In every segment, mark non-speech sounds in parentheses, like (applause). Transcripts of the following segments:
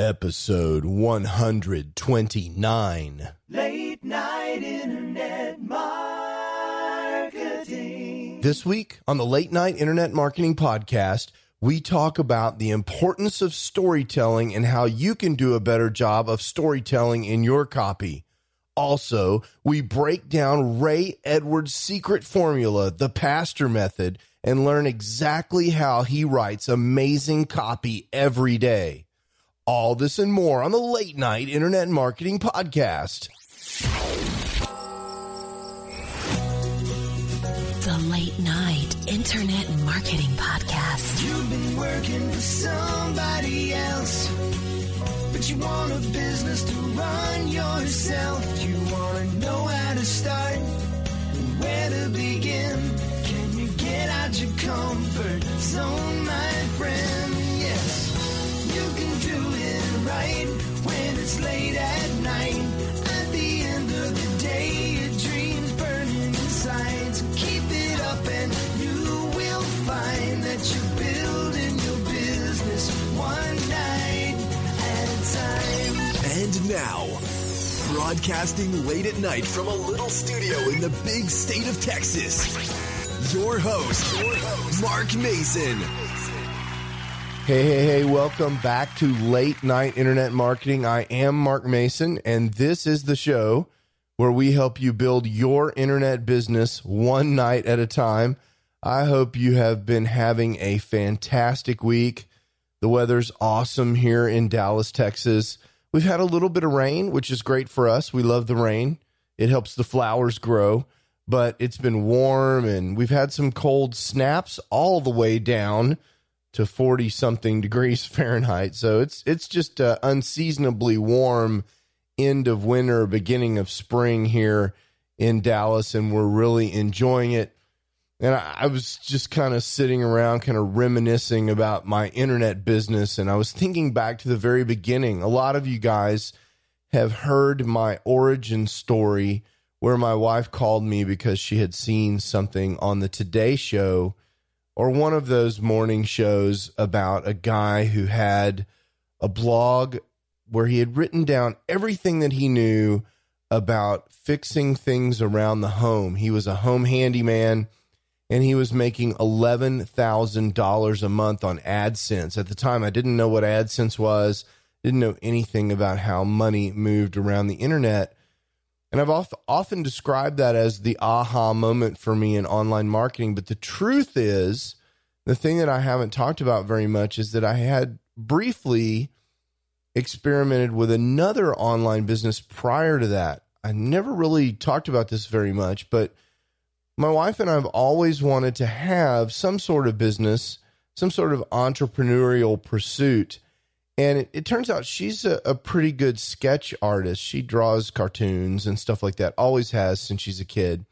Episode 129. Late night internet marketing. This week on the Late Night Internet Marketing Podcast, we talk about the importance of storytelling and how you can do a better job of storytelling in your copy. Also, we break down Ray Edwards' secret formula, the pastor method, and learn exactly how he writes amazing copy every day. All this and more on the Late Night Internet Marketing Podcast. The Late Night Internet Marketing Podcast. You've been working for somebody else, but you want a business to run yourself. You want to know how to start, and where to begin. Can you get out your comfort zone, my friend? Now, broadcasting late at night from a little studio in the big state of Texas, your host Mark Mason. Hey, hey, hey, welcome back to Late Night Internet Marketing. I am Mark Mason, and this is the show where we help you build your internet business one night at a time. I hope you have been having a fantastic week. The weather's awesome here in Dallas, Texas. We've had a little bit of rain, which is great for us. We love the rain, it helps the flowers grow. But it's been warm, and we've had some cold snaps all the way down to 40 something degrees (laughs) Fahrenheit. So it's it's just unseasonably warm end of winter, beginning of spring here in Dallas, and we're really enjoying it. And I, I was just kind of sitting around, kind of reminiscing about my internet business, and I was thinking back to the very beginning. A lot of you guys have heard my origin story where my wife called me because she had seen something on the Today Show or one of those morning shows about a guy who had a blog where he had written down everything that he knew about fixing things around the home. He was a home handyman and he was making $11,000 a month on AdSense. At the time, I didn't know what AdSense was, didn't know anything about how money moved around the internet. And I've oft- often described that as the aha moment for me in online marketing. But the truth is, the thing that I haven't talked about very much is that I had briefly experimented with another online business prior to that. I never really talked about this very much, but my wife and I have always wanted to have some sort of business, some sort of entrepreneurial pursuit. And it, it turns out she's a, a, pretty good sketch artist. She draws cartoons and stuff like that, always has since she's a kid.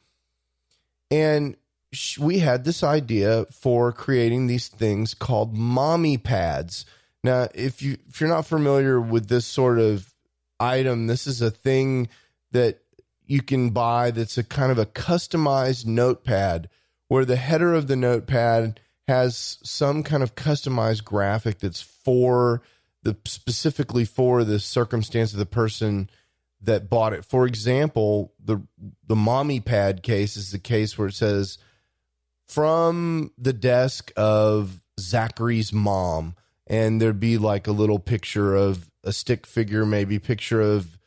And sh- we had this idea for creating these things called mommy pads. Now, if you if you're not familiar with this sort of item, this is a thing that you can buy that's a kind of a customized notepad where the header of the notepad has some kind of customized graphic that's for the specifically for the circumstance of the person that bought it. For example, the the mommy pad case is the case where it says from the desk of Zachary's mom, and there'd be like a little picture of a stick figure, maybe picture of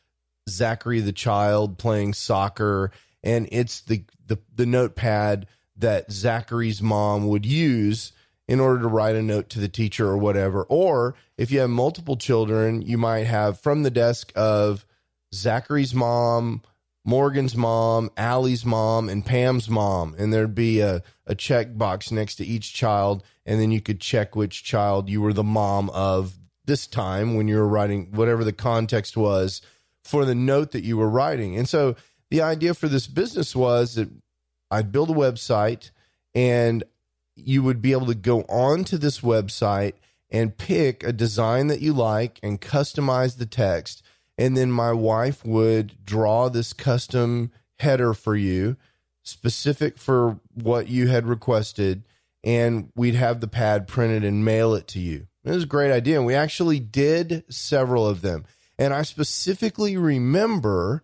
Zachary the child playing soccer, and it's the the, the notepad that Zachary's mom would use in order to write a note to the teacher or whatever. Or if you have multiple children, you might have from the desk of Zachary's mom, Morgan's mom, Allie's mom, and Pam's mom. And there'd be a, a check box next to each child. And then you could check which child you were the mom of this time when you were writing whatever the context was for the note that you were writing. And so the idea for this business was that I'd build a website and you would be able to go on to this website and pick a design that you like and customize the text. And then my wife would draw this custom header for you, specific for what you had requested. And we'd have the pad printed and mail it to you. It was a great idea. And we actually did several of them. And I specifically remember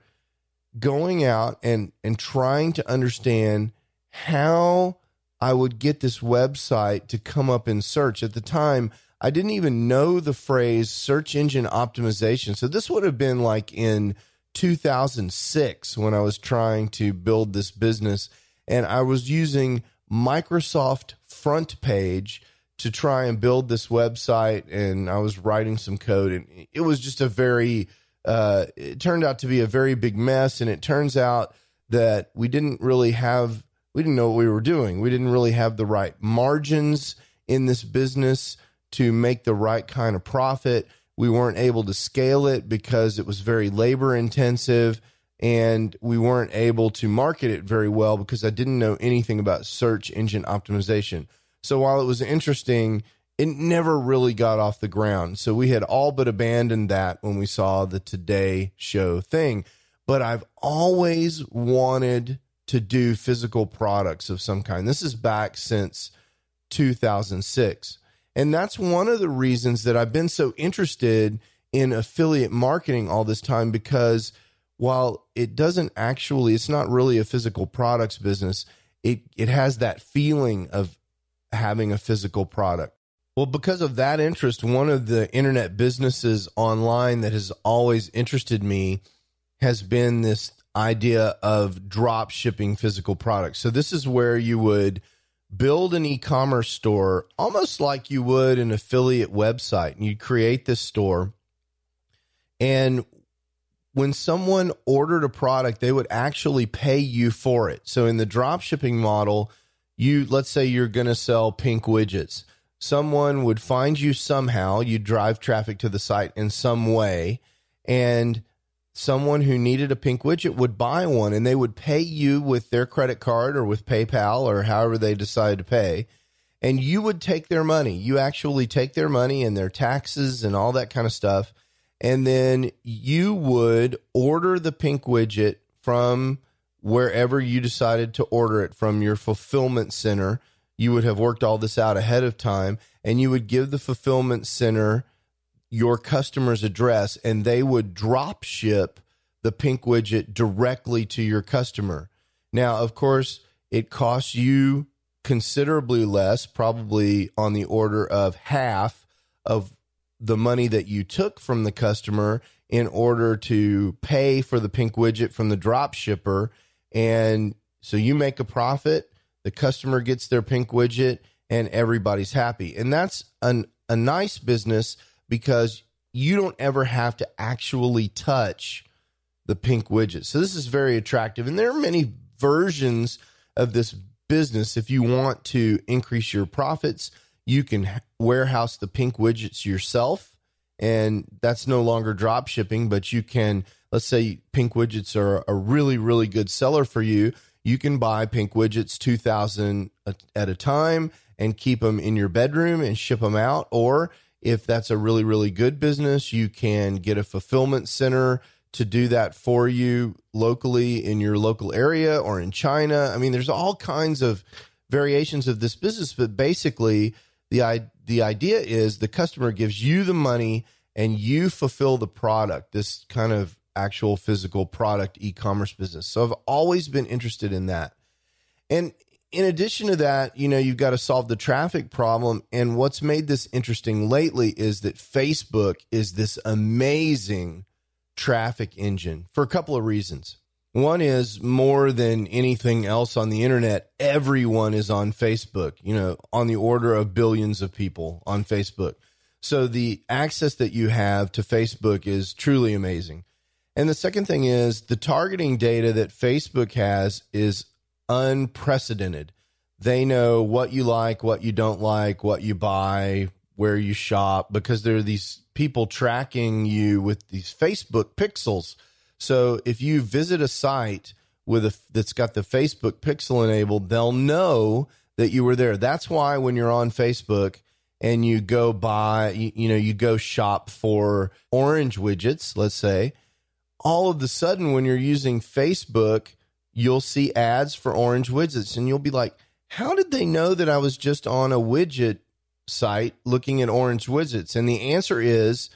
going out and, and trying to understand how I would get this website to come up in search. At the time, I didn't even know the phrase search engine optimization. So this would have been like in 2006 when I was trying to build this business. And I was using Microsoft Front Page to try and build this website. And I was writing some code. And it was just a very, uh, it turned out to be a very big mess. And it turns out that we didn't really have, we didn't know what we were doing. We didn't really have the right margins in this business to make the right kind of profit. We weren't able to scale it because it was very labor intensive and we weren't able to market it very well because I didn't know anything about search engine optimization. So while it was interesting, it never really got off the ground. So we had all but abandoned that when we saw the Today Show thing. But I've always wanted to do physical products of some kind. This is back since 2006. And that's one of the reasons that I've been so interested in affiliate marketing all this time because while it doesn't actually it's not really a physical products business, it it has that feeling of having a physical product. Well, because of that interest, one of the internet businesses online that has always interested me has been this idea of drop shipping physical products. So this is where you would build an e-commerce store almost like you would an affiliate website and you create this store. And when someone ordered a product they would actually pay you for it. So in the drop shipping model you let's say you're going to sell pink widgets. Someone would find you somehow you drive traffic to the site in some way and someone who needed a pink widget would buy one and they would pay you with their credit card or with PayPal or however they decide to pay. And you would take their money. You actually take their money and their taxes and all that kind of stuff. And then you would order the pink widget from wherever you decided to order it from your fulfillment center. You would have worked all this out ahead of time and you would give the fulfillment center your customer's address and they would drop ship the pink widget directly to your customer. Now, of course, it costs you considerably less, probably on the order of half of the money that you took from the customer in order to pay for the pink widget from the drop shipper. And so you make a profit, the customer gets their pink widget, and everybody's happy. And that's an, a nice business because you don't ever have to actually touch the pink widget. So this is very attractive. And there are many versions of this business. If you want to increase your profits, you can warehouse the pink widgets yourself. And that's no longer drop shipping, but you can, let's say pink widgets are a really, really good seller for you. You can buy pink widgets 2000 at a time and keep them in your bedroom and ship them out. Or if that's a really, really good business, you can get a fulfillment center to do that for you locally in your local area or in China. I mean, there's all kinds of variations of this business, but basically, the the idea is the customer gives you the money and you fulfill the product. This kind of actual physical product e-commerce business. So I've always been interested in that. And in addition to that, you know, you've got to solve the traffic problem. And what's made this interesting lately is that Facebook is this amazing traffic engine for a couple of reasons. One is more than anything else on the internet, everyone is on Facebook, you know, on the order of billions of people on Facebook. So the access that you have to Facebook is truly amazing. And the second thing is the targeting data that Facebook has is unprecedented. They know what you like, what you don't like, what you buy, where you shop, because there are these people tracking you with these Facebook pixels. So if you visit a site with a that's got the Facebook pixel enabled, they'll know that you were there. That's why when you're on Facebook and you go buy, you, you know, you go shop for orange widgets, let's say, all of the sudden when you're using Facebook, you'll see ads for orange widgets and you'll be like, how did they know that I was just on a widget site looking at orange widgets? And the answer is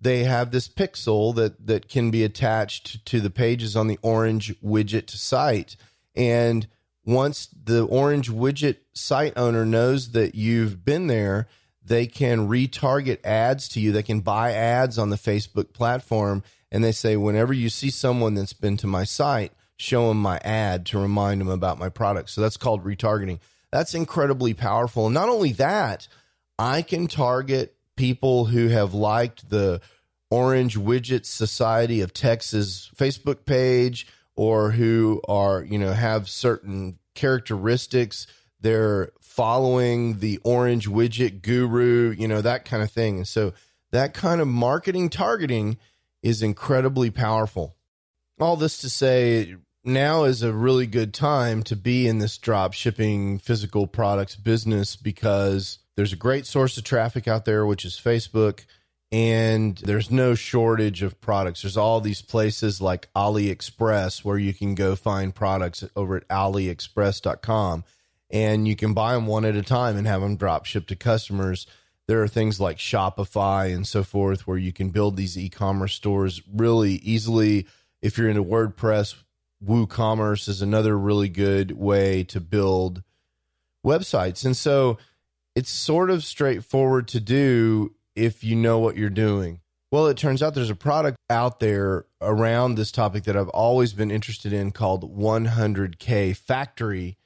they have this pixel that that can be attached to the pages on the orange widget site. And once the orange widget site owner knows that you've been there, they can retarget ads to you. They can buy ads on the Facebook platform. And they say, whenever you see someone that's been to my site, show them my ad to remind them about my product. So that's called retargeting. That's incredibly powerful. And not only that, I can target people who have liked the Orange Widget Society of Texas Facebook page or who are, you know, have certain characteristics. They're following the orange widget guru, you know, that kind of thing. And so that kind of marketing targeting is incredibly powerful. All this to say, now is a really good time to be in this drop shipping physical products business because there's a great source of traffic out there, which is Facebook, and there's no shortage of products. There's all these places like AliExpress where you can go find products over at AliExpress.com and you can buy them one at a time and have them drop shipped to customers. There are things like Shopify and so forth where you can build these e commerce stores really easily. If you're into WordPress, WooCommerce is another really good way to build websites. And so it's sort of straightforward to do if you know what you're doing. Well, it turns out there's a product out there around this topic that I've always been interested in called 100K Factory.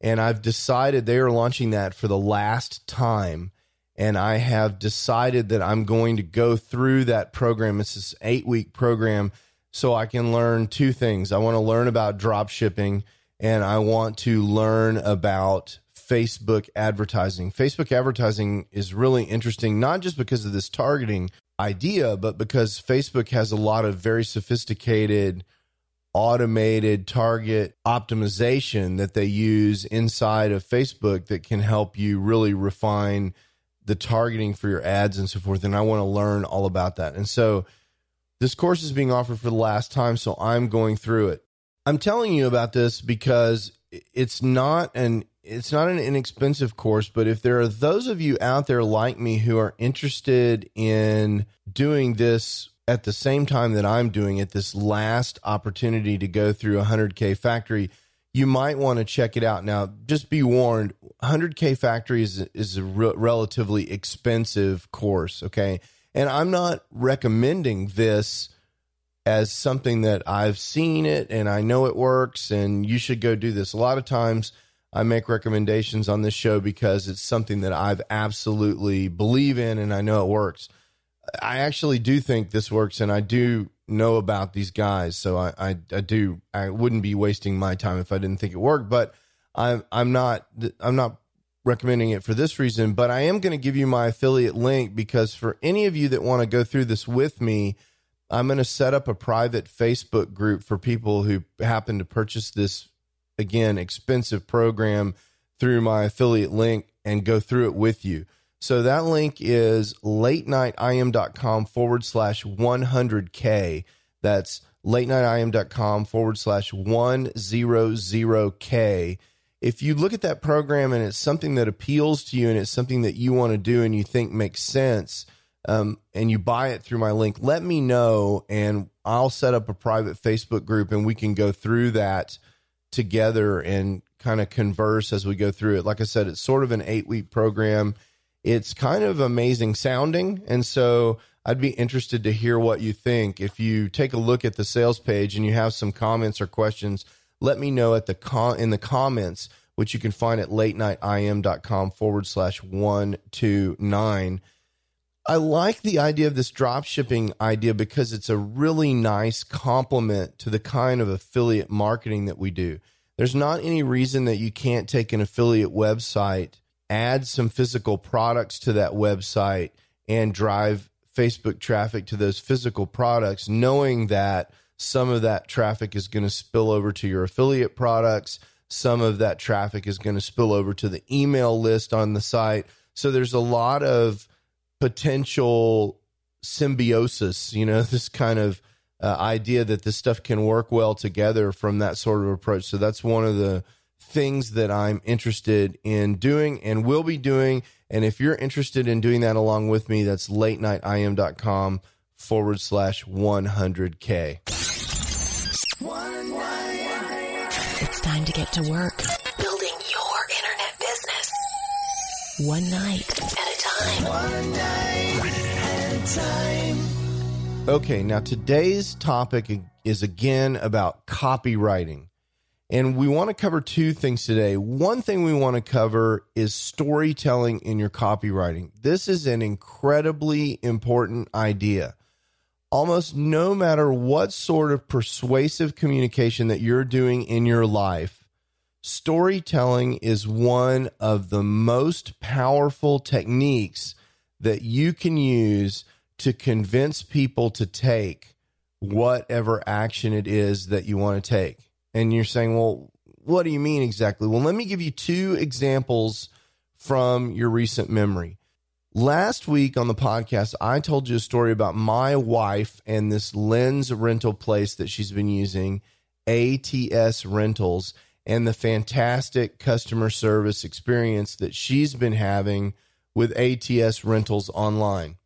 And I've decided they are launching that for the last time. And I have decided that I'm going to go through that program. It's this eight week program so I can learn two things. I want to learn about drop shipping and I want to learn about Facebook advertising. Facebook advertising is really interesting, not just because of this targeting idea, but because Facebook has a lot of very sophisticated automated target optimization that they use inside of Facebook that can help you really refine the targeting for your ads and so forth. And I want to learn all about that. And so this course is being offered for the last time, so I'm going through it. I'm telling you about this because it's not an it's not an inexpensive course, but if there are those of you out there like me who are interested in doing this at the same time that I'm doing it, this last opportunity to go through 100K Factory, you might want to check it out. Now, just be warned 100K Factory is, is a re- relatively expensive course, okay? And I'm not recommending this as something that I've seen it and I know it works and you should go do this. A lot of times, I make recommendations on this show because it's something that I've absolutely believe in and I know it works. I actually do think this works and I do know about these guys. So I, I, I do, I wouldn't be wasting my time if I didn't think it worked, but I'm, I'm not, I'm not recommending it for this reason, but I am going to give you my affiliate link because for any of you that want to go through this with me, I'm going to set up a private Facebook group for people who happen to purchase this again, expensive program through my affiliate link and go through it with you. So that link is late nightim.com forward slash 100K. That's late nightim.com forward slash 100K. If you look at that program and it's something that appeals to you and it's something that you want to do and you think makes sense, um, and you buy it through my link, let me know and I'll set up a private Facebook group and we can go through that together and kind of converse as we go through it. Like I said, it's sort of an eight week program. It's kind of amazing sounding. And so I'd be interested to hear what you think. If you take a look at the sales page and you have some comments or questions, let me know at the in the comments, which you can find at late nightim.com forward slash one two nine. I like the idea of this drop shipping idea because it's a really nice complement to the kind of affiliate marketing that we do. There's not any reason that you can't take an affiliate website, add some physical products to that website, and drive Facebook traffic to those physical products, knowing that some of that traffic is going to spill over to your affiliate products. Some of that traffic is going to spill over to the email list on the site. So there's a lot of potential symbiosis, you know, (laughs) this kind of uh, idea that this stuff can work well together from that sort of approach. So that's one of the things that I'm interested in doing and will be doing. And if you're interested in doing that along with me, that's late nightim.com forward slash 100K. Time to get to work building your internet business. One night at a time. Okay, now today's topic is again about copywriting. And we want to cover two things today. One thing we want to cover is storytelling in your copywriting. This is an incredibly important idea. Almost no matter what sort of persuasive communication that you're doing in your life, storytelling is one of the most powerful techniques that you can use to convince people to take whatever action it is that you want to take. And you're saying, well, what do you mean exactly? Well, let me give you two examples from your recent memory. Last week on the podcast, I told you a story about my wife and this lens rental place that she's been using, ATS Rentals, and the fantastic customer service experience that she's been having with ATS Rentals online.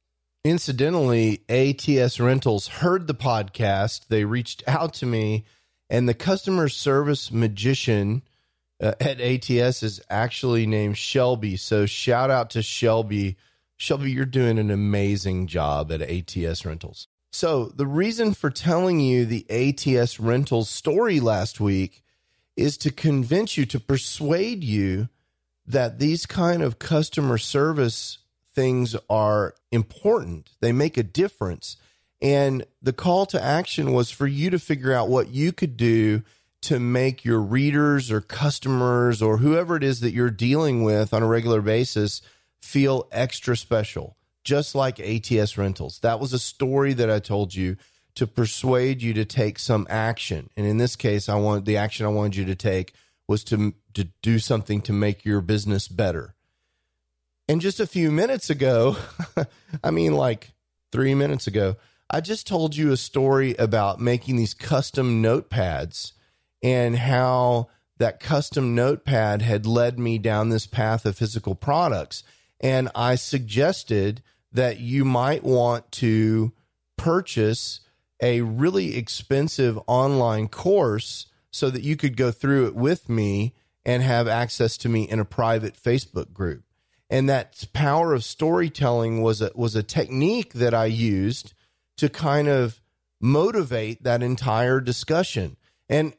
Incidentally, ATS Rentals heard the podcast. They reached out to me, and the customer service magician uh, at ATS is actually named Shelby. So, shout out to Shelby. Shelby, you're doing an amazing job at ATS Rentals. So, the reason for telling you the ATS Rentals story last week is to convince you, to persuade you that these kind of customer service things are important. They make a difference. And the call to action was for you to figure out what you could do to make your readers or customers or whoever it is that you're dealing with on a regular basis feel extra special, just like ATS Rentals. That was a story that I told you to persuade you to take some action. And in this case, I want the action I wanted you to take was to to do something to make your business better. And just a few minutes ago, (laughs) I mean, like three minutes ago, I just told you a story about making these custom notepads and how that custom notepad had led me down this path of physical products. And I suggested that you might want to purchase a really expensive online course so that you could go through it with me and have access to me in a private Facebook group and that power of storytelling was a was a technique that I used to kind of motivate that entire discussion. And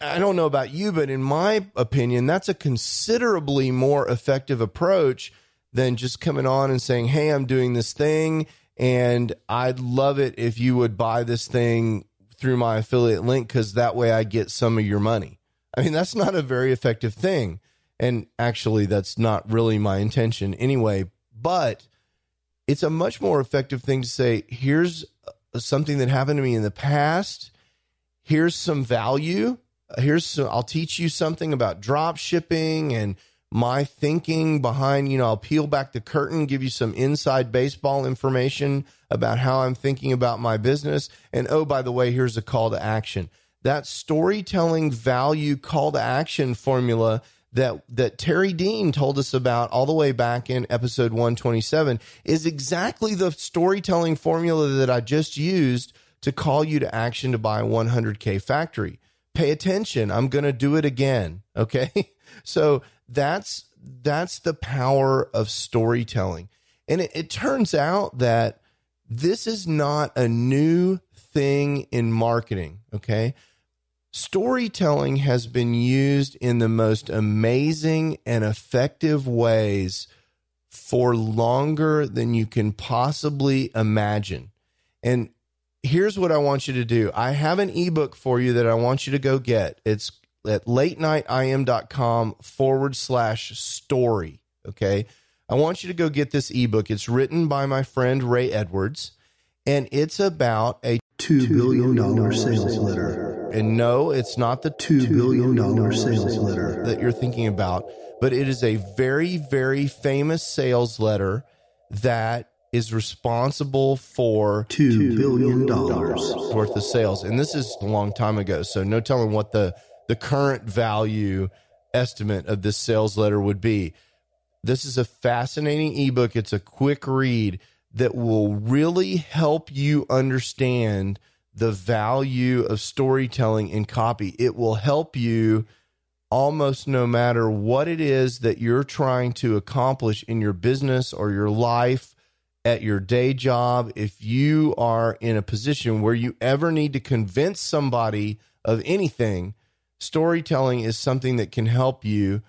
I don't know about you, but in my opinion, that's a considerably more effective approach than just coming on and saying, "Hey, I'm doing this thing and I'd love it if you would buy this thing through my affiliate link cuz that way I get some of your money." I mean, that's not a very effective thing. And actually, that's not really my intention anyway. But it's a much more effective thing to say, here's uh, something that happened to me in the past. Here's some value. Here's some, I'll teach you something about drop shipping and my thinking behind, you know, I'll peel back the curtain, give you some inside baseball information about how I'm thinking about my business. And oh, by the way, here's a call to action. That storytelling value call to action formula that that Terry Dean told us about all the way back in episode 127 is exactly the storytelling formula that I just used to call you to action to buy 100k factory. Pay attention, I'm going to do it again, okay? (laughs) so that's that's the power of storytelling. And it, it turns out that this is not a new thing in marketing, okay? storytelling has been used in the most amazing and effective ways for longer than you can possibly imagine. And here's what I want you to do I have an ebook for you that I want you to go get. It's at latenightim.com forward slash story. Okay. I want you to go get this ebook. It's written by my friend Ray Edwards, and it's about a $2 billion sales letter. And no, it's not the $2 billion sales letter. that you're thinking about, but it is a very, very famous sales letter that is responsible for $2 billion. worth of sales. And this is a long time ago, so no telling what the the current value estimate of this sales letter would be. This is a fascinating ebook. It's a quick read that will really help you understand the value of storytelling in copy. It will help you almost no matter what it is that you're trying to accomplish in your business or your life at your day job. If you are in a position where you ever need to convince somebody of anything, storytelling is something that can help you.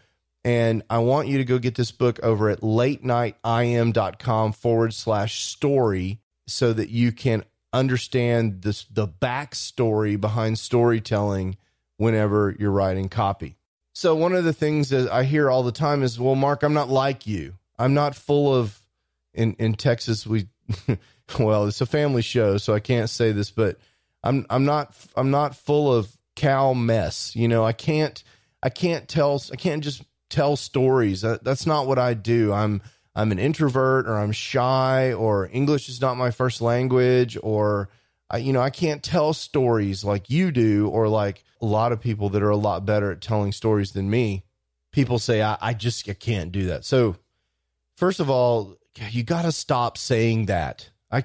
And I want you to go get this book over at latenightim.com forward slash story so that you can understand this, the backstory behind storytelling whenever you're writing copy. So, one of the things that I hear all the time is, well, Mark, I'm not like you. I'm not full of, in, in Texas, we, (laughs) well, it's a family show, so I can't say this, but I'm, I'm not, I'm not full of cow mess. You know, I can't, I can't tell, I can't just tell stories. That, that's not what I do. I'm I'm an introvert or I'm shy or English is not my first language or I, you know I can't tell stories like you do or like a lot of people that are a lot better at telling stories than me. People say I, I just I can't do that. So first of all, you got to stop saying that. I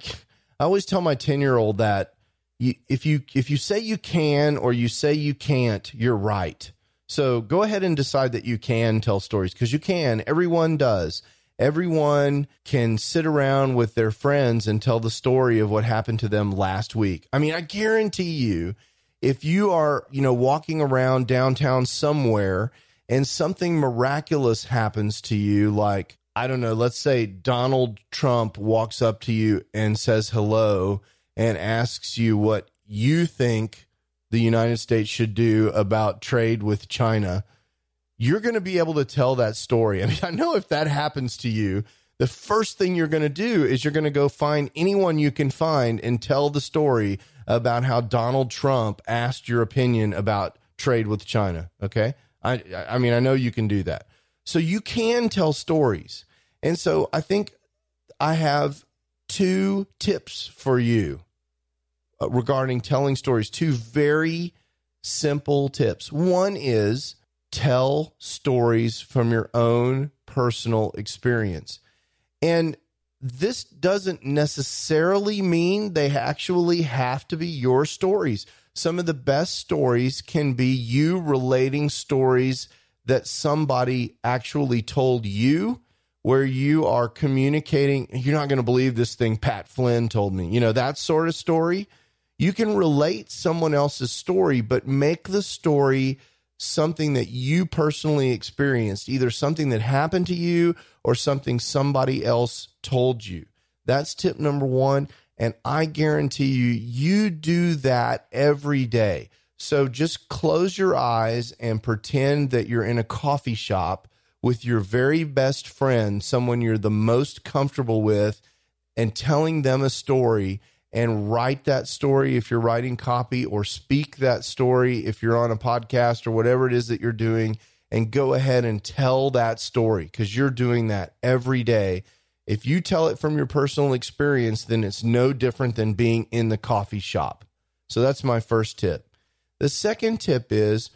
I always tell my 10 year old that if you if you say you can or you say you can't, you're right. So go ahead and decide that you can tell stories because you can. Everyone does. Everyone can sit around with their friends and tell the story of what happened to them last week. I mean, I guarantee you, if you are, you know, walking around downtown somewhere and something miraculous happens to you, like, I don't know, let's say Donald Trump walks up to you and says hello and asks you what you think the United States should do about trade with China, you're going to be able to tell that story. (laughs) I mean, I know if that happens to you, the first thing you're going to do is you're going to go find anyone you can find and tell the story about how Donald Trump asked your opinion about trade with China. Okay. I, I mean, I know you can do that. So you can tell stories. And so I think I have two tips for you uh, regarding telling stories. Two very simple tips. One is tell stories from your own personal experience. And this doesn't necessarily mean they actually have to be your stories. Some of the best stories can be you relating stories that somebody actually told you, where you are communicating. You're not going to believe this thing Pat Flynn told me, you know, that sort of story you can relate someone else's story, but make the story something that you personally experienced, either something that happened to you or something somebody else told you. That's tip number one. And I guarantee you, you do that every day. So just close your eyes and pretend that you're in a coffee shop with your very best friend, someone you're the most comfortable with, and telling them a story and write that story if you're writing copy or speak that story if you're on a podcast or whatever it is that you're doing and go ahead and tell that story because you're doing that every day. If you tell it from your personal experience, then it's no different than being in the coffee shop. So that's my first tip. The second tip is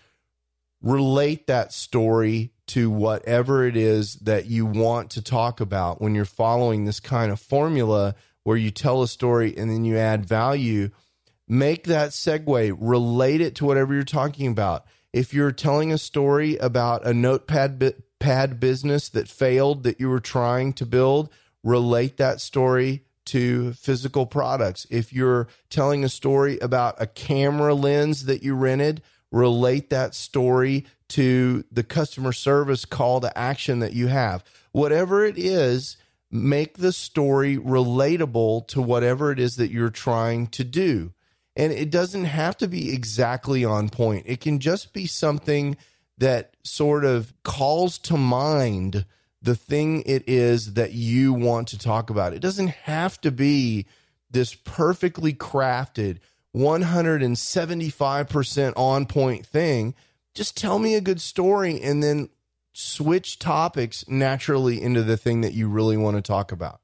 relate that story to whatever it is that you want to talk about when you're following this kind of formula where you tell a story and then you add value, make that segue, relate it to whatever you're talking about. If you're telling a story about a notepad pad business that failed that you were trying to build, relate that story to physical products. If you're telling a story about a camera lens that you rented, relate that story to the customer service call to action that you have. Whatever it is, make the story relatable to whatever it is that you're trying to do. And it doesn't have to be exactly on point, it can just be something that sort of calls to mind the thing it is that you want to talk about. It doesn't have to be this perfectly crafted 175% on point thing. Just tell me a good story and then switch topics naturally into the thing that you really want to talk about.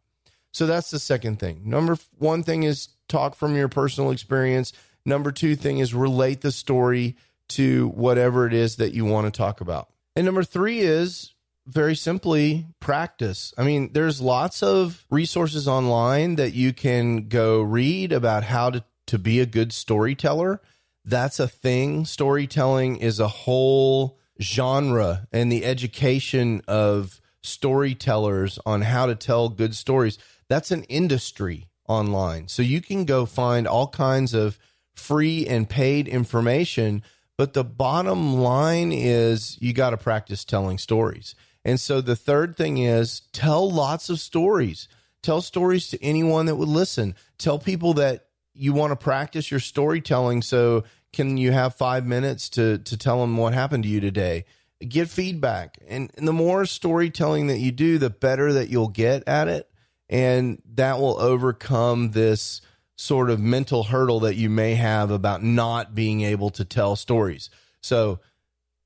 So that's the second thing. Number one thing is talk from your personal experience. Number two thing is relate the story to whatever it is that you want to talk about. And number three is very simply practice. I mean, there's lots of resources online that you can go read about how to, to be a good storyteller. That's a thing. Storytelling is a whole genre and the education of storytellers on how to tell good stories. That's an industry online. So you can go find all kinds of free and paid information. But the bottom line is you got to practice telling stories. And so the third thing is tell lots of stories. Tell stories to anyone that would listen. Tell people that you want to practice your storytelling. So can you have five minutes to to tell them what happened to you today? Get feedback, and, and the more storytelling that you do, the better that you'll get at it, and that will overcome this sort of mental hurdle that you may have about not being able to tell stories. So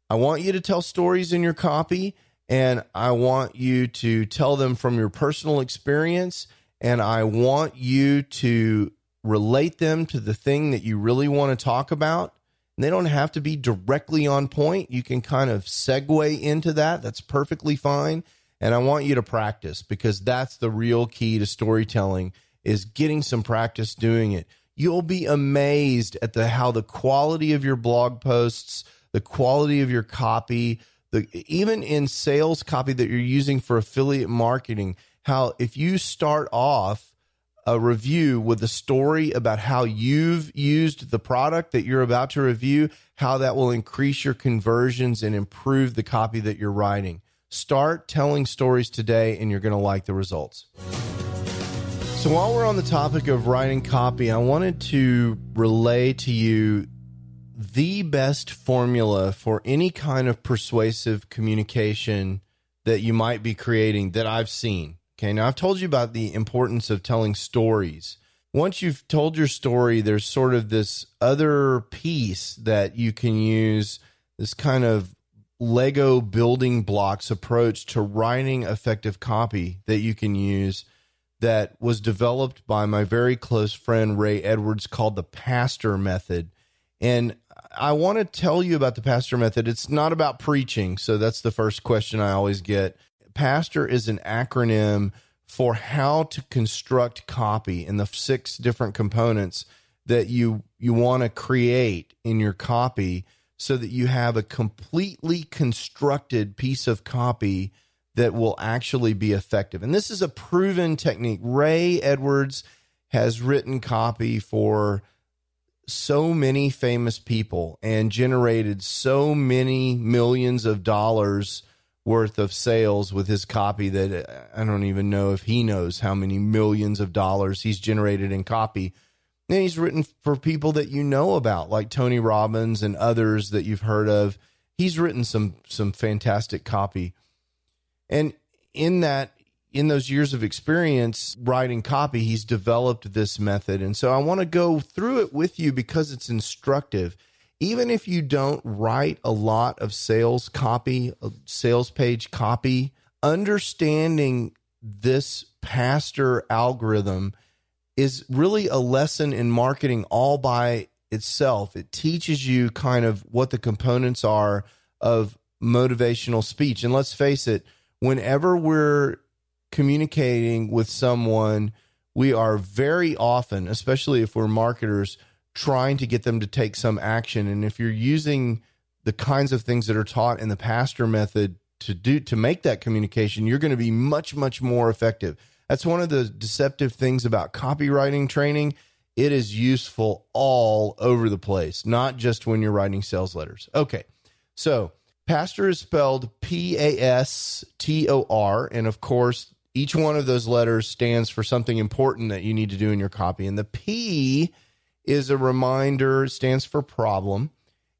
I want you to tell stories in your copy and I want you to tell them from your personal experience and I want you to relate them to the thing that you really want to talk about. And they don't have to be directly on point. You can kind of segue into that. That's perfectly fine. And I want you to practice because that's the real key to storytelling is getting some practice doing it. You'll be amazed at the how the quality of your blog posts, the quality of your copy, the even in sales copy that you're using for affiliate marketing, how if you start off a review with a story about how you've used the product that you're about to review, how that will increase your conversions and improve the copy that you're writing. Start telling stories today and you're going to like the results. So, while we're on the topic of writing copy, I wanted to relay to you the best formula for any kind of persuasive communication that you might be creating that I've seen. Okay, now I've told you about the importance of telling stories. Once you've told your story, there's sort of this other piece that you can use, this kind of Lego building blocks approach to writing effective copy that you can use that was developed by my very close friend Ray Edwards called the Pastor Method. And I want to tell you about the pastor method. It's not about preaching. So that's the first question I always get. Pastor is an acronym for how to construct copy and the six different components that you you want to create in your copy so that you have a completely constructed piece of copy that will actually be effective. And this is a proven technique. Ray Edwards has written copy for so many famous people and generated so many millions of dollars worth of sales with his copy that uh, I don't even know if he knows how many millions of dollars he's generated in copy. And he's written for people that you know about, like Tony Robbins and others that you've heard of. He's written some some fantastic copy. And in that in those years of experience writing copy, he's developed this method. And so I want to go through it with you because it's instructive. Even if you don't write a lot of sales copy, uh, sales page copy, understanding this pastor algorithm is really a lesson in marketing all by itself. It teaches you kind of what the components are of motivational speech. And let's face it, whenever we're communicating with someone, we are very often, especially if we're marketers, trying to get them to take some action. And if you're using the kinds of things that are taught in the pastor method to do to make that communication, you're going to be much, much more effective. That's one of the deceptive things about copywriting training. It is useful all over the place, not just when you're writing sales letters. Okay. So, pastor is spelled P A S T O R. And of course, each one of those letters stands for something important that you need to do in your copy. And the P is a reminder, stands for problem.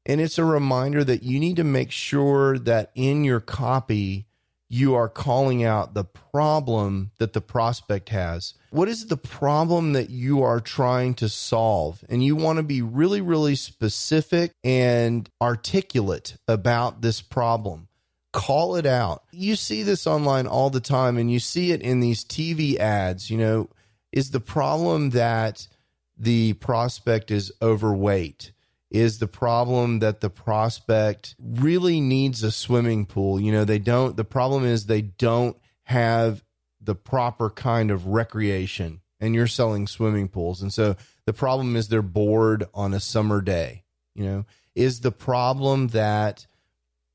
And it's a reminder that you need to make sure that in your copy, you are calling out the problem that the prospect has. What is the problem that you are trying to solve? And you want to be really, really specific and articulate about this problem call it out. You see this online all the time and you see it in these TV ads, you know, is the problem that the prospect is overweight? Is the problem that the prospect really needs a swimming pool? You know, they don't, the problem is they don't have the proper kind of recreation and you're selling swimming pools. And so the problem is they're bored on a summer day. You know, is the problem that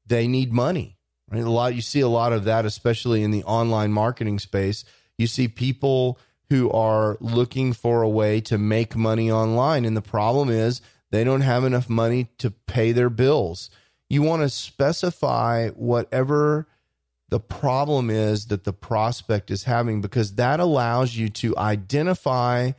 they need money? Right? A lot you see a lot of that, especially in the online marketing space. You see people who are looking for a way to make money online, and the problem is they don't have enough money to pay their bills. You want to specify whatever the problem is that the prospect is having because that allows you to identify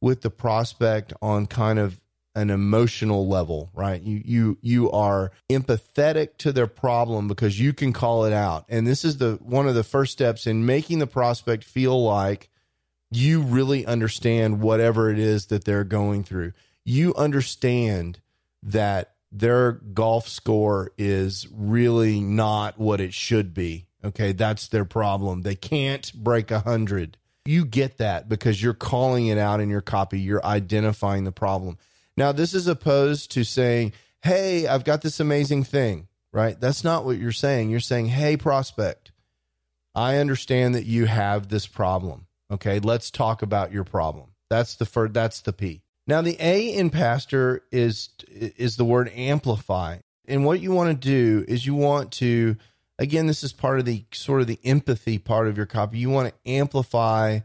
with the prospect on kind of an emotional level, right? You you you are empathetic to their problem because you can call it out. And this is the one of the first steps in making the prospect feel like you really understand whatever it is that they're going through. You understand that their golf score is really not what it should be. Okay, that's their problem. They can't break a hundred. You get that because you're calling it out in your copy. You're identifying the problem. Now, this is opposed to saying, Hey, I've got this amazing thing, right? That's not what you're saying. You're saying, Hey, prospect, I understand that you have this problem. Okay, let's talk about your problem. That's the first, that's the P. Now, the A in pastor is is the word amplify. And what you want to do is you want to again, this is part of the sort of the empathy part of your copy. You want to amplify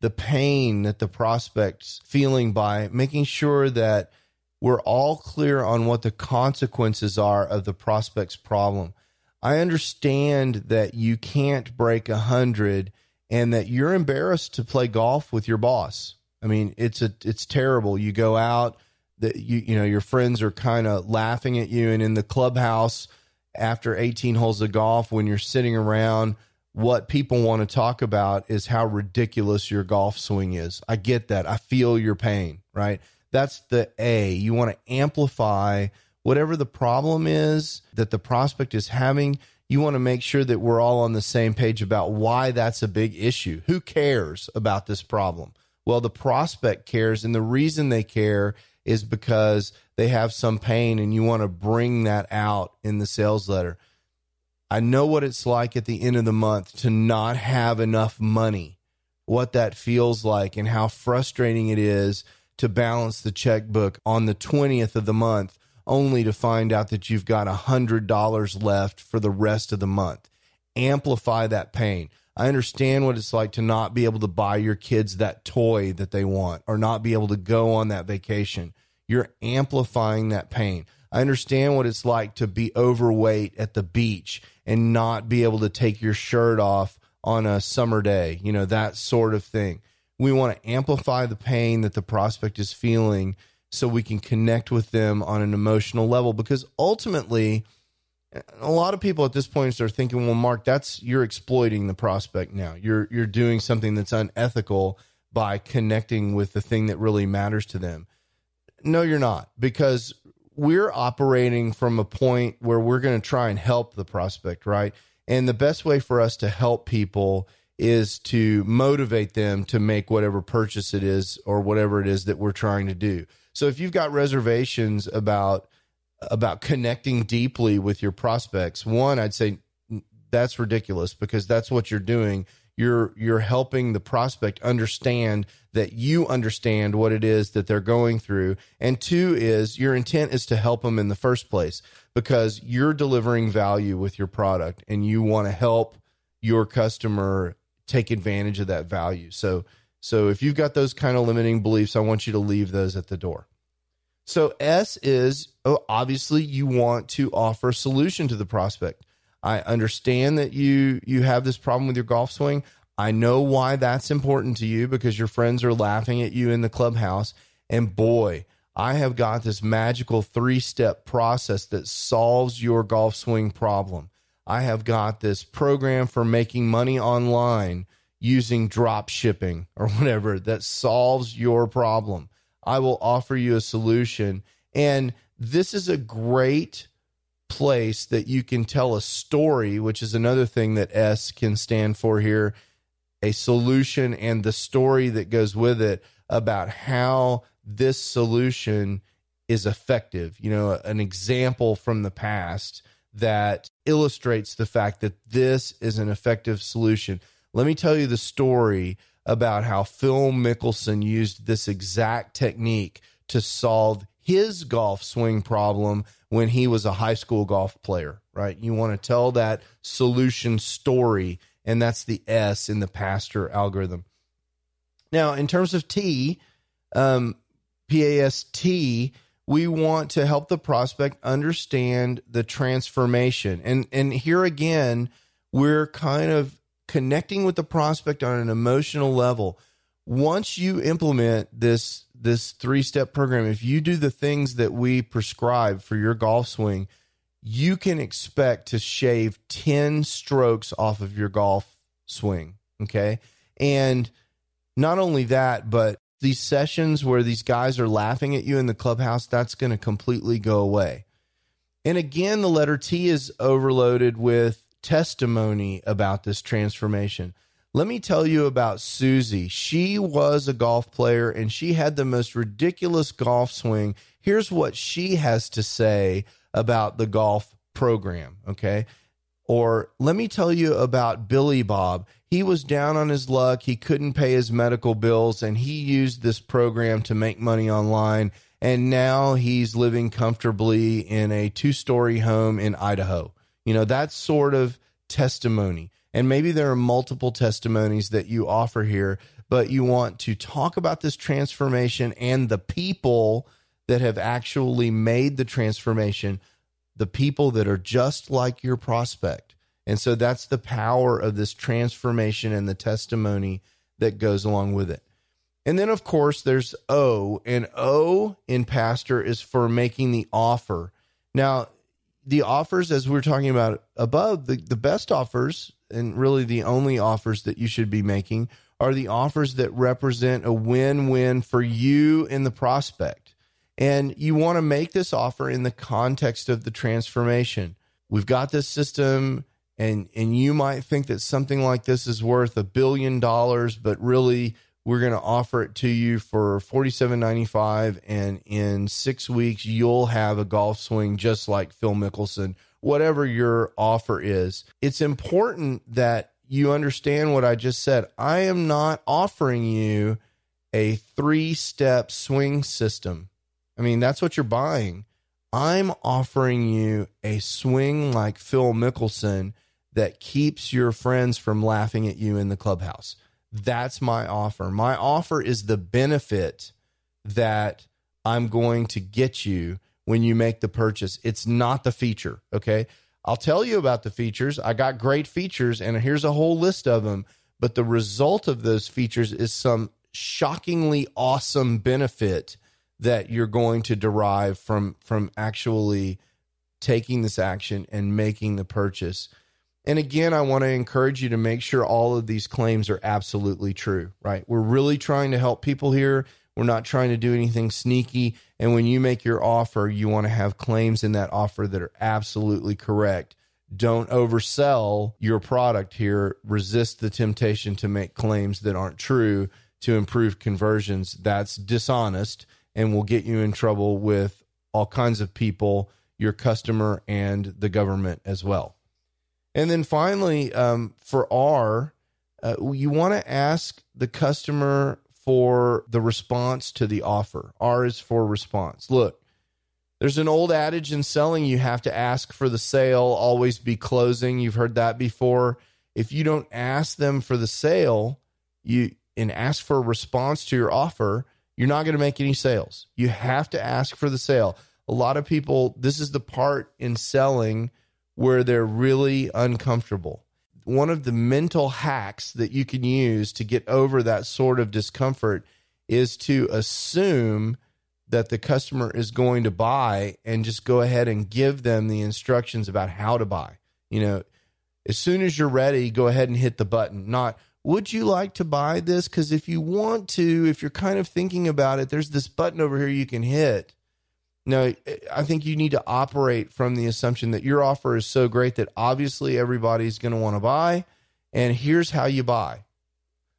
the pain that the prospect's feeling by making sure that we're all clear on what the consequences are of the prospect's problem. I understand that you can't break a hundred and that you're embarrassed to play golf with your boss. I mean, it's a it's terrible. You go out that you you know your friends are kind of laughing at you and in the clubhouse after 18 holes of golf when you're sitting around what people want to talk about is how ridiculous your golf swing is. I get that. I feel your pain, right? That's the A. You want to amplify whatever the problem is that the prospect is having. You want to make sure that we're all on the same page about why that's a big issue. Who cares about this problem? Well, the prospect cares. And the reason they care is because they have some pain and you want to bring that out in the sales letter. I know what it's like at the end of the month to not have enough money, what that feels like, and how frustrating it is to balance the checkbook on the 20th of the month only to find out that you've got $100 left for the rest of the month. Amplify that pain. I understand what it's like to not be able to buy your kids that toy that they want or not be able to go on that vacation. You're amplifying that pain. I understand what it's like to be overweight at the beach and not be able to take your shirt off on a summer day, you know, that sort of thing. We want to amplify the pain that the prospect is feeling so we can connect with them on an emotional level because ultimately, a lot of people at this point are thinking, well, Mark, that's you're exploiting the prospect now. You're you're doing something that's unethical by connecting with the thing that really matters to them. No, you're not, because we're operating from a point where we're going to try and help the prospect, right? And the best way for us to help people is to motivate them to make whatever purchase it is or whatever it is that we're trying to do. So if you've got reservations about about connecting deeply with your prospects, one, I'd say that's ridiculous because that's what you're doing. You're you're helping the prospect understand that you understand what it is that they're going through. And two is your intent is to help them in the first place because you're delivering value with your product and you want to help your customer take advantage of that value. So so if you've got those kind of limiting beliefs, I want you to leave those at the door. So S is oh, obviously you want to offer a solution to the prospect. I understand that you you have this problem with your golf swing. I know why that's important to you because your friends are laughing at you in the clubhouse. And boy, I have got this magical three step process that solves your golf swing problem. I have got this program for making money online using drop shipping or whatever that solves your problem. I will offer you a solution. And this is a great place that you can tell a story, which is another thing that S can stand for here a solution and the story that goes with it about how this solution is effective. You know, an example from the past that illustrates the fact that this is an effective solution. Let me tell you the story about how Phil Mickelson used this exact technique to solve his golf swing problem when he was a high school golf player, right? You want to tell that solution story, and that's the S in the pastor algorithm. Now, in terms of T, um, PAST, we want to help the prospect understand the transformation. And and here again, we're kind of connecting with the prospect on an emotional level. Once you implement this this three-step program, if you do the things that we prescribe for your golf swing, you can expect to shave 10 strokes off of your golf swing, okay? And not only that, but these sessions where these guys are laughing at you in the clubhouse, that's going to completely go away. And again, the letter T is overloaded with testimony about this transformation. Let me tell you about Susie. She was a golf player and she had the most ridiculous golf swing. Here's what she has to say about the golf program, okay? Or let me tell you about Billy Bob. He was down on his luck. He couldn't pay his medical bills, and he used this program to make money online. And now he's living comfortably in a two story home in Idaho. You know, that sort of testimony. And maybe there are multiple testimonies that you offer here, but you want to talk about this transformation and the people that have actually made the transformation the people that are just like your prospect. And so that's the power of this transformation and the testimony that goes along with it. And then, of course, there's O, and O in pastor is for making the offer. Now, the offers, as we are talking about above, the, the best offers, and really the only offers that you should be making, are the offers that represent a win win for you and the prospect. And you want to make this offer in the context of the transformation. We've got this system and and you might think that something like this is worth a billion dollars, but really we're going to offer it to you for 47.95 and in 6 weeks you'll have a golf swing just like Phil Mickelson whatever your offer is it's important that you understand what I just said I am not offering you a 3 step swing system I mean, that's what you're buying. I'm offering you a swing like Phil Mickelson that keeps your friends from laughing at you in the clubhouse. That's my offer. My offer is the benefit that I'm going to get you when you make the purchase. It's not the feature. Okay. I'll tell you about the features. I got great features, and here's a whole list of them. But the result of those features is some shockingly awesome benefit that you're going to derive from from actually taking this action and making the purchase. And again, I want to encourage you to make sure all of these claims are absolutely true, right? We're really trying to help people here. We're not trying to do anything sneaky. And when you make your offer, you want to have claims in that offer that are absolutely correct. Don't oversell your product here. Resist the temptation to make claims that aren't true to improve conversions. That's dishonest and will get you in trouble with all kinds of people, your customer, and the government as well. And then finally, um, for R, uh, you want to ask the customer for the response to the offer. R is for response. Look, there's an old adage in selling you have to ask for the sale, always be closing. You've heard that before. If you don't ask them for the sale, you and ask for a response to your offer, you're not going to make any sales. You have to ask for the sale. A lot of people, this is the part in selling where they're really uncomfortable. One of the mental hacks that you can use to get over that sort of discomfort is to assume that the customer is going to buy and just go ahead and give them the instructions about how to buy. You know, as soon as you're ready, go ahead and hit the button, not would you like to buy this? Because if you want to, if you're kind of thinking about it, there's this button over here you can hit. No, I think you need to operate from the assumption that your offer is so great that obviously everybody's going to want to buy. And here's how you buy.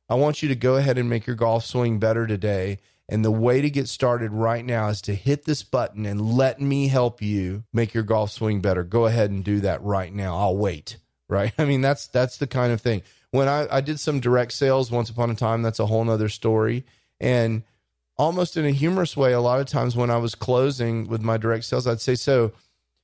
I want you to go ahead and make your golf swing better today. And the way to get started right now is to hit this button and let me help you make your golf swing better. Go ahead and do that right now. I'll wait. (laughs) Right. I mean, that's that's the kind of thing. When I, I did some direct sales once upon a time, that's a whole nother story. And almost in a humorous way, a lot of times when I was closing with my direct sales, I'd say, So,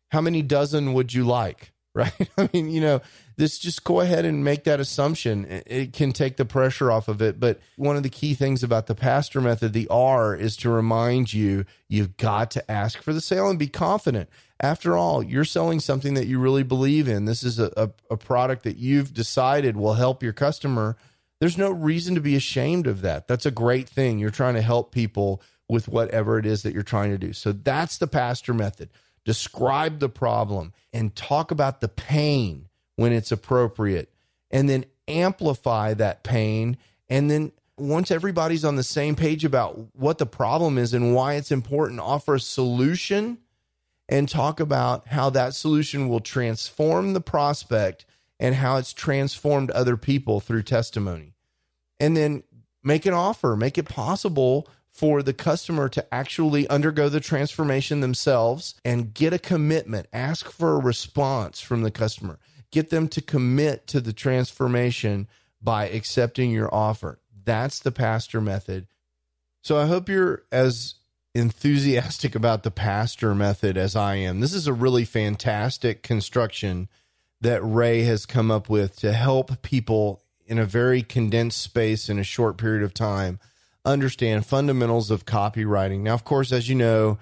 how many dozen would you like? (laughs) Right. I mean, you know, this just go ahead and make that assumption. It, can take the pressure off of it. But one of the key things about the pastor method, the R, is to remind you you've got to ask for the sale and be confident. After all, you're selling something that you really believe in. This is a, a, a product that you've decided will help your customer. There's no reason to be ashamed of that. That's a great thing. You're trying to help people with whatever it is that you're trying to do. So that's the pastor method describe the problem, and talk about the pain when it's appropriate, and then amplify that pain. And then once everybody's on the same page about what the problem is and why it's important, offer a solution and talk about how that solution will transform the prospect and how it's transformed other people through testimony. And then make an offer, make it possible for the customer to actually undergo the transformation themselves and get a commitment. Ask for a response from the customer. Get them to commit to the transformation by accepting your offer. That's the pastor method. So I hope you're as enthusiastic about the pastor method as I am. This is a really fantastic construction that Ray has come up with to help people in a very condensed space in a short period of time understand fundamentals of copywriting. Now, of course, as you know,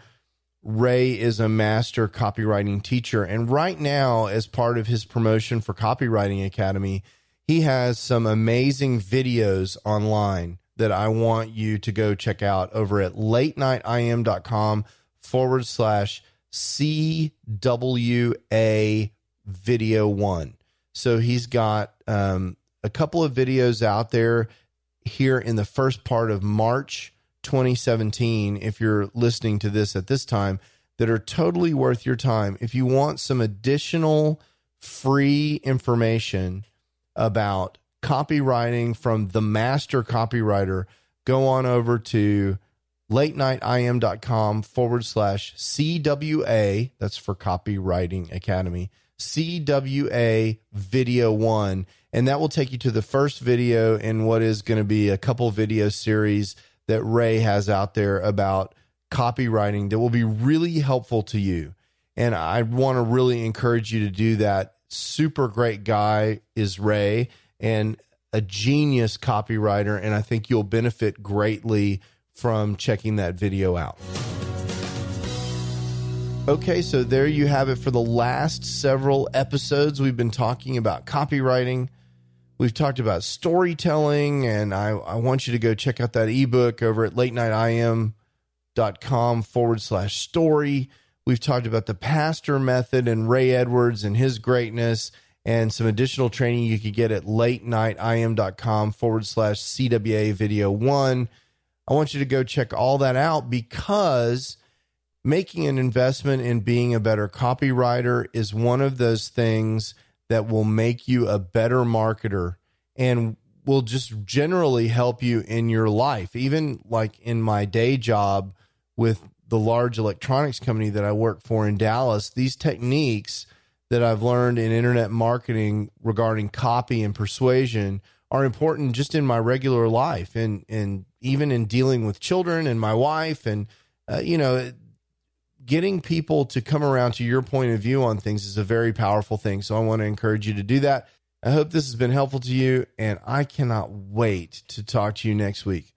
Ray is a master copywriting teacher. And right now, as part of his promotion for Copywriting Academy, he has some amazing videos online that I want you to go check out over at latenightim.com forward slash CWA video one. So he's got um, a couple of videos out there here in the first part of March 2017, if you're listening to this at this time, that are totally worth your time. If you want some additional free information about copywriting from the master copywriter, go on over to latenightim.com forward slash CWA. That's for Copywriting Academy. CWA Video One and that will take you to the first video in what is going to be a couple video series that Ray has out there about copywriting that will be really helpful to you. And I want to really encourage you to do that. Super great guy is Ray and a genius copywriter. And I think you'll benefit greatly from checking that video out. Okay, so there you have it for the last several episodes. We've been talking about copywriting We've talked about storytelling, and I, I want you to go check out that ebook over at late latenightim.com forward slash story. We've talked about the pastor method and Ray Edwards and his greatness, and some additional training you could get at late latenightim.com forward slash CWA video one. I want you to go check all that out because making an investment in being a better copywriter is one of those things that will make you a better marketer and will just generally help you in your life. Even like in my day job with the large electronics company that I work for in Dallas, these techniques that I've learned in internet marketing regarding copy and persuasion are important just in my regular life and and even in dealing with children and my wife and uh, you know getting people to come around to your point of view on things is a very powerful thing. So I want to encourage you to do that. I hope this has been helpful to you, and I cannot wait to talk to you next week.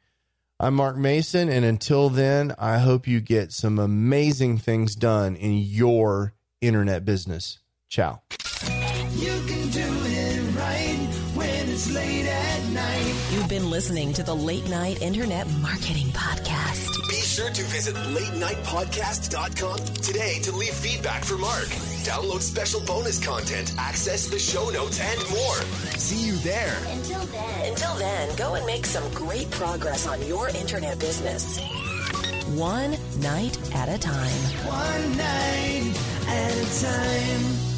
I'm Mark Mason, and until then, I hope you get some amazing things done in your internet business. Ciao. It's late at night. You've been listening to the Late Night Internet Marketing Podcast. Be sure to visit latenightpodcast.com today to leave feedback for Mark. Download special bonus content, access the show notes, and more. See you there. Until then, until then, go and make some great progress on your internet business. One night at a time. One night at a time.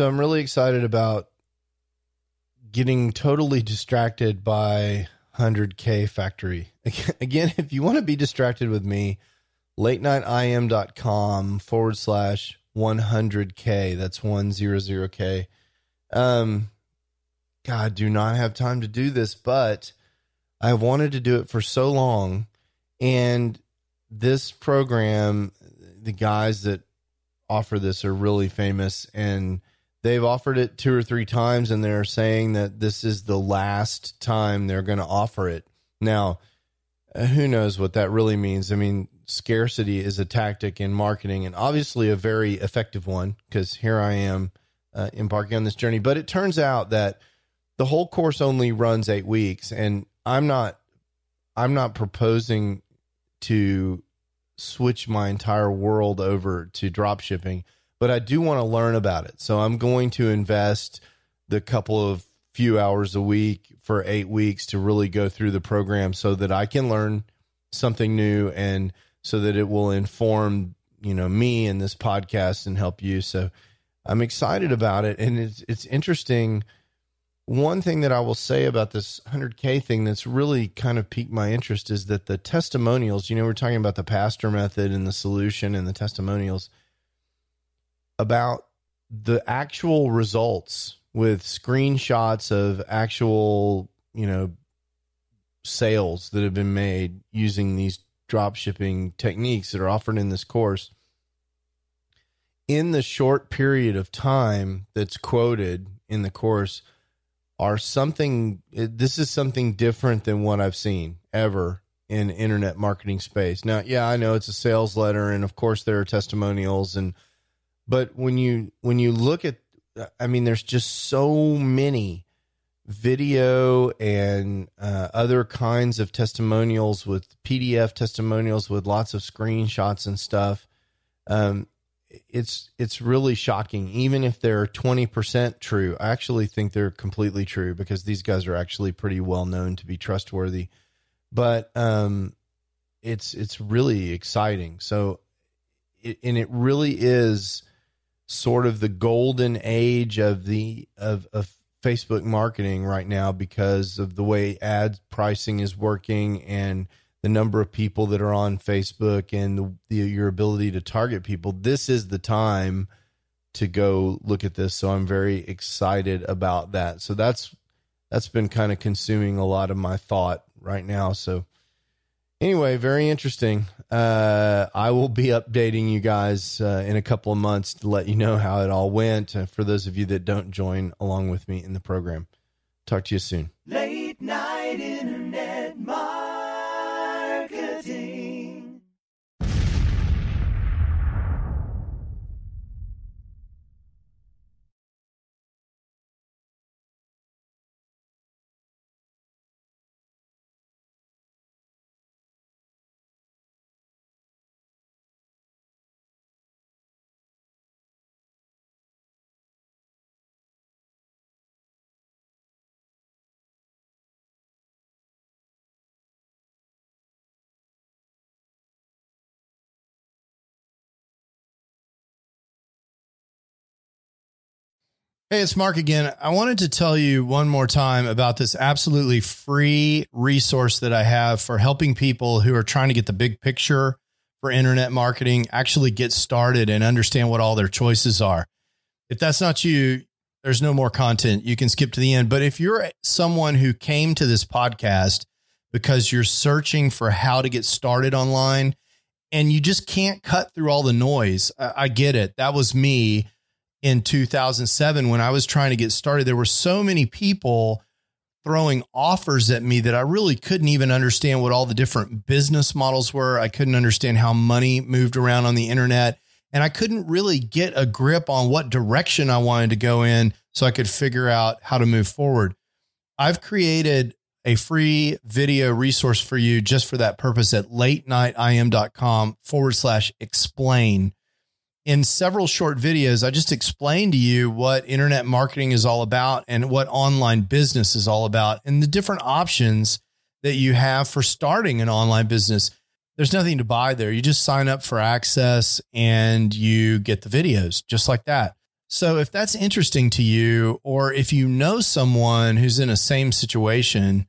So I'm really excited about getting totally distracted by 100K Factory. (laughs) Again, if you want to be distracted with me, late nightim.com forward slash 100K. That's 100K. Um, God, do not have time to do this, but I wanted to do it for so long. And this program, the guys that offer this are really famous and they've offered it two or three times and they're saying that this is the last time they're going to offer it. Now, uh, who knows what that really means? I mean, scarcity is a tactic in marketing and obviously a very effective one because here I am uh, embarking on this journey. But it turns out that the whole course only runs eight weeks and I'm not I'm not proposing to switch my entire world over to drop shipping, but I do want to learn about it. So I'm going to invest the couple of few hours a week for eight weeks to really go through the program so that I can learn something new and so that it will inform, you know, me and this podcast and help you. So I'm excited about it. And it's, it's interesting one thing that I will say about this 100K thing that's really kind of piqued my interest is that the testimonials, you know, we're talking about the pastor method and the solution and the testimonials about the actual results with screenshots of actual, you know, sales that have been made using these drop shipping techniques that are offered in this course in the short period of time that's quoted in the course are something this is something different than what I've seen ever in internet marketing space. Now, yeah, I know it's a sales letter and of course there are testimonials and but when you when you look at I mean there's just so many video and uh, other kinds of testimonials with PDF testimonials with lots of screenshots and stuff. Um, it's it's really shocking. Even if they're 20% true i actually think they're completely true because these guys are actually pretty well known to be trustworthy. But um it's it's really exciting. So it, and it really is sort of the golden age of the of of Facebook marketing right now because of the way ad pricing is working and the number of people that are on Facebook and the, the, your ability to target people, this is the time to go look at this. So I'm very excited about that. So that's that's been kind of consuming a lot of my thought right now. So anyway, very interesting. Uh, I will be updating you guys uh, in a couple of months to let you know how it all went. Uh, for those of you that don't join along with me in the program, talk to you soon. Hey, it's Mark again. I wanted to tell you one more time about this absolutely free resource that I have for helping people who are trying to get the big picture for internet marketing actually get started and understand what all their choices are. If that's not you, there's no more content. You can skip to the end. But if you're someone who came to this podcast because you're searching for how to get started online and you just can't cut through all the noise, I, I get it. That was me in 2007 when I was trying to get started. There were so many people throwing offers at me that I really couldn't even understand what all the different business models were. I couldn't understand how money moved around on the internet. And I couldn't really get a grip on what direction I wanted to go in so I could figure out how to move forward. I've created a free video resource for you just for that purpose at latenightIM.com forward slash explain in several short videos, I just explained to you what internet marketing is all about and what online business is all about and the different options that you have for starting an online business. There's nothing to buy there. You just sign up for access and you get the videos just like that. So if that's interesting to you, or if you know someone who's in a same situation,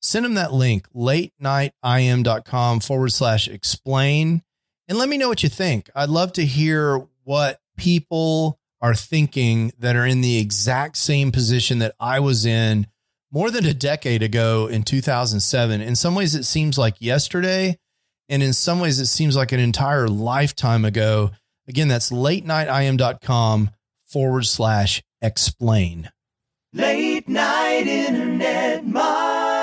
send them that link, late nightim.com forward slash explain, and let me know what you think. I'd love to hear what people are thinking that are in the exact same position that I was in more than a decade ago in 2007. In some ways, it seems like yesterday. And in some ways, it seems like an entire lifetime ago. Again, that's late nightim.com forward slash explain. Late night internet marketing.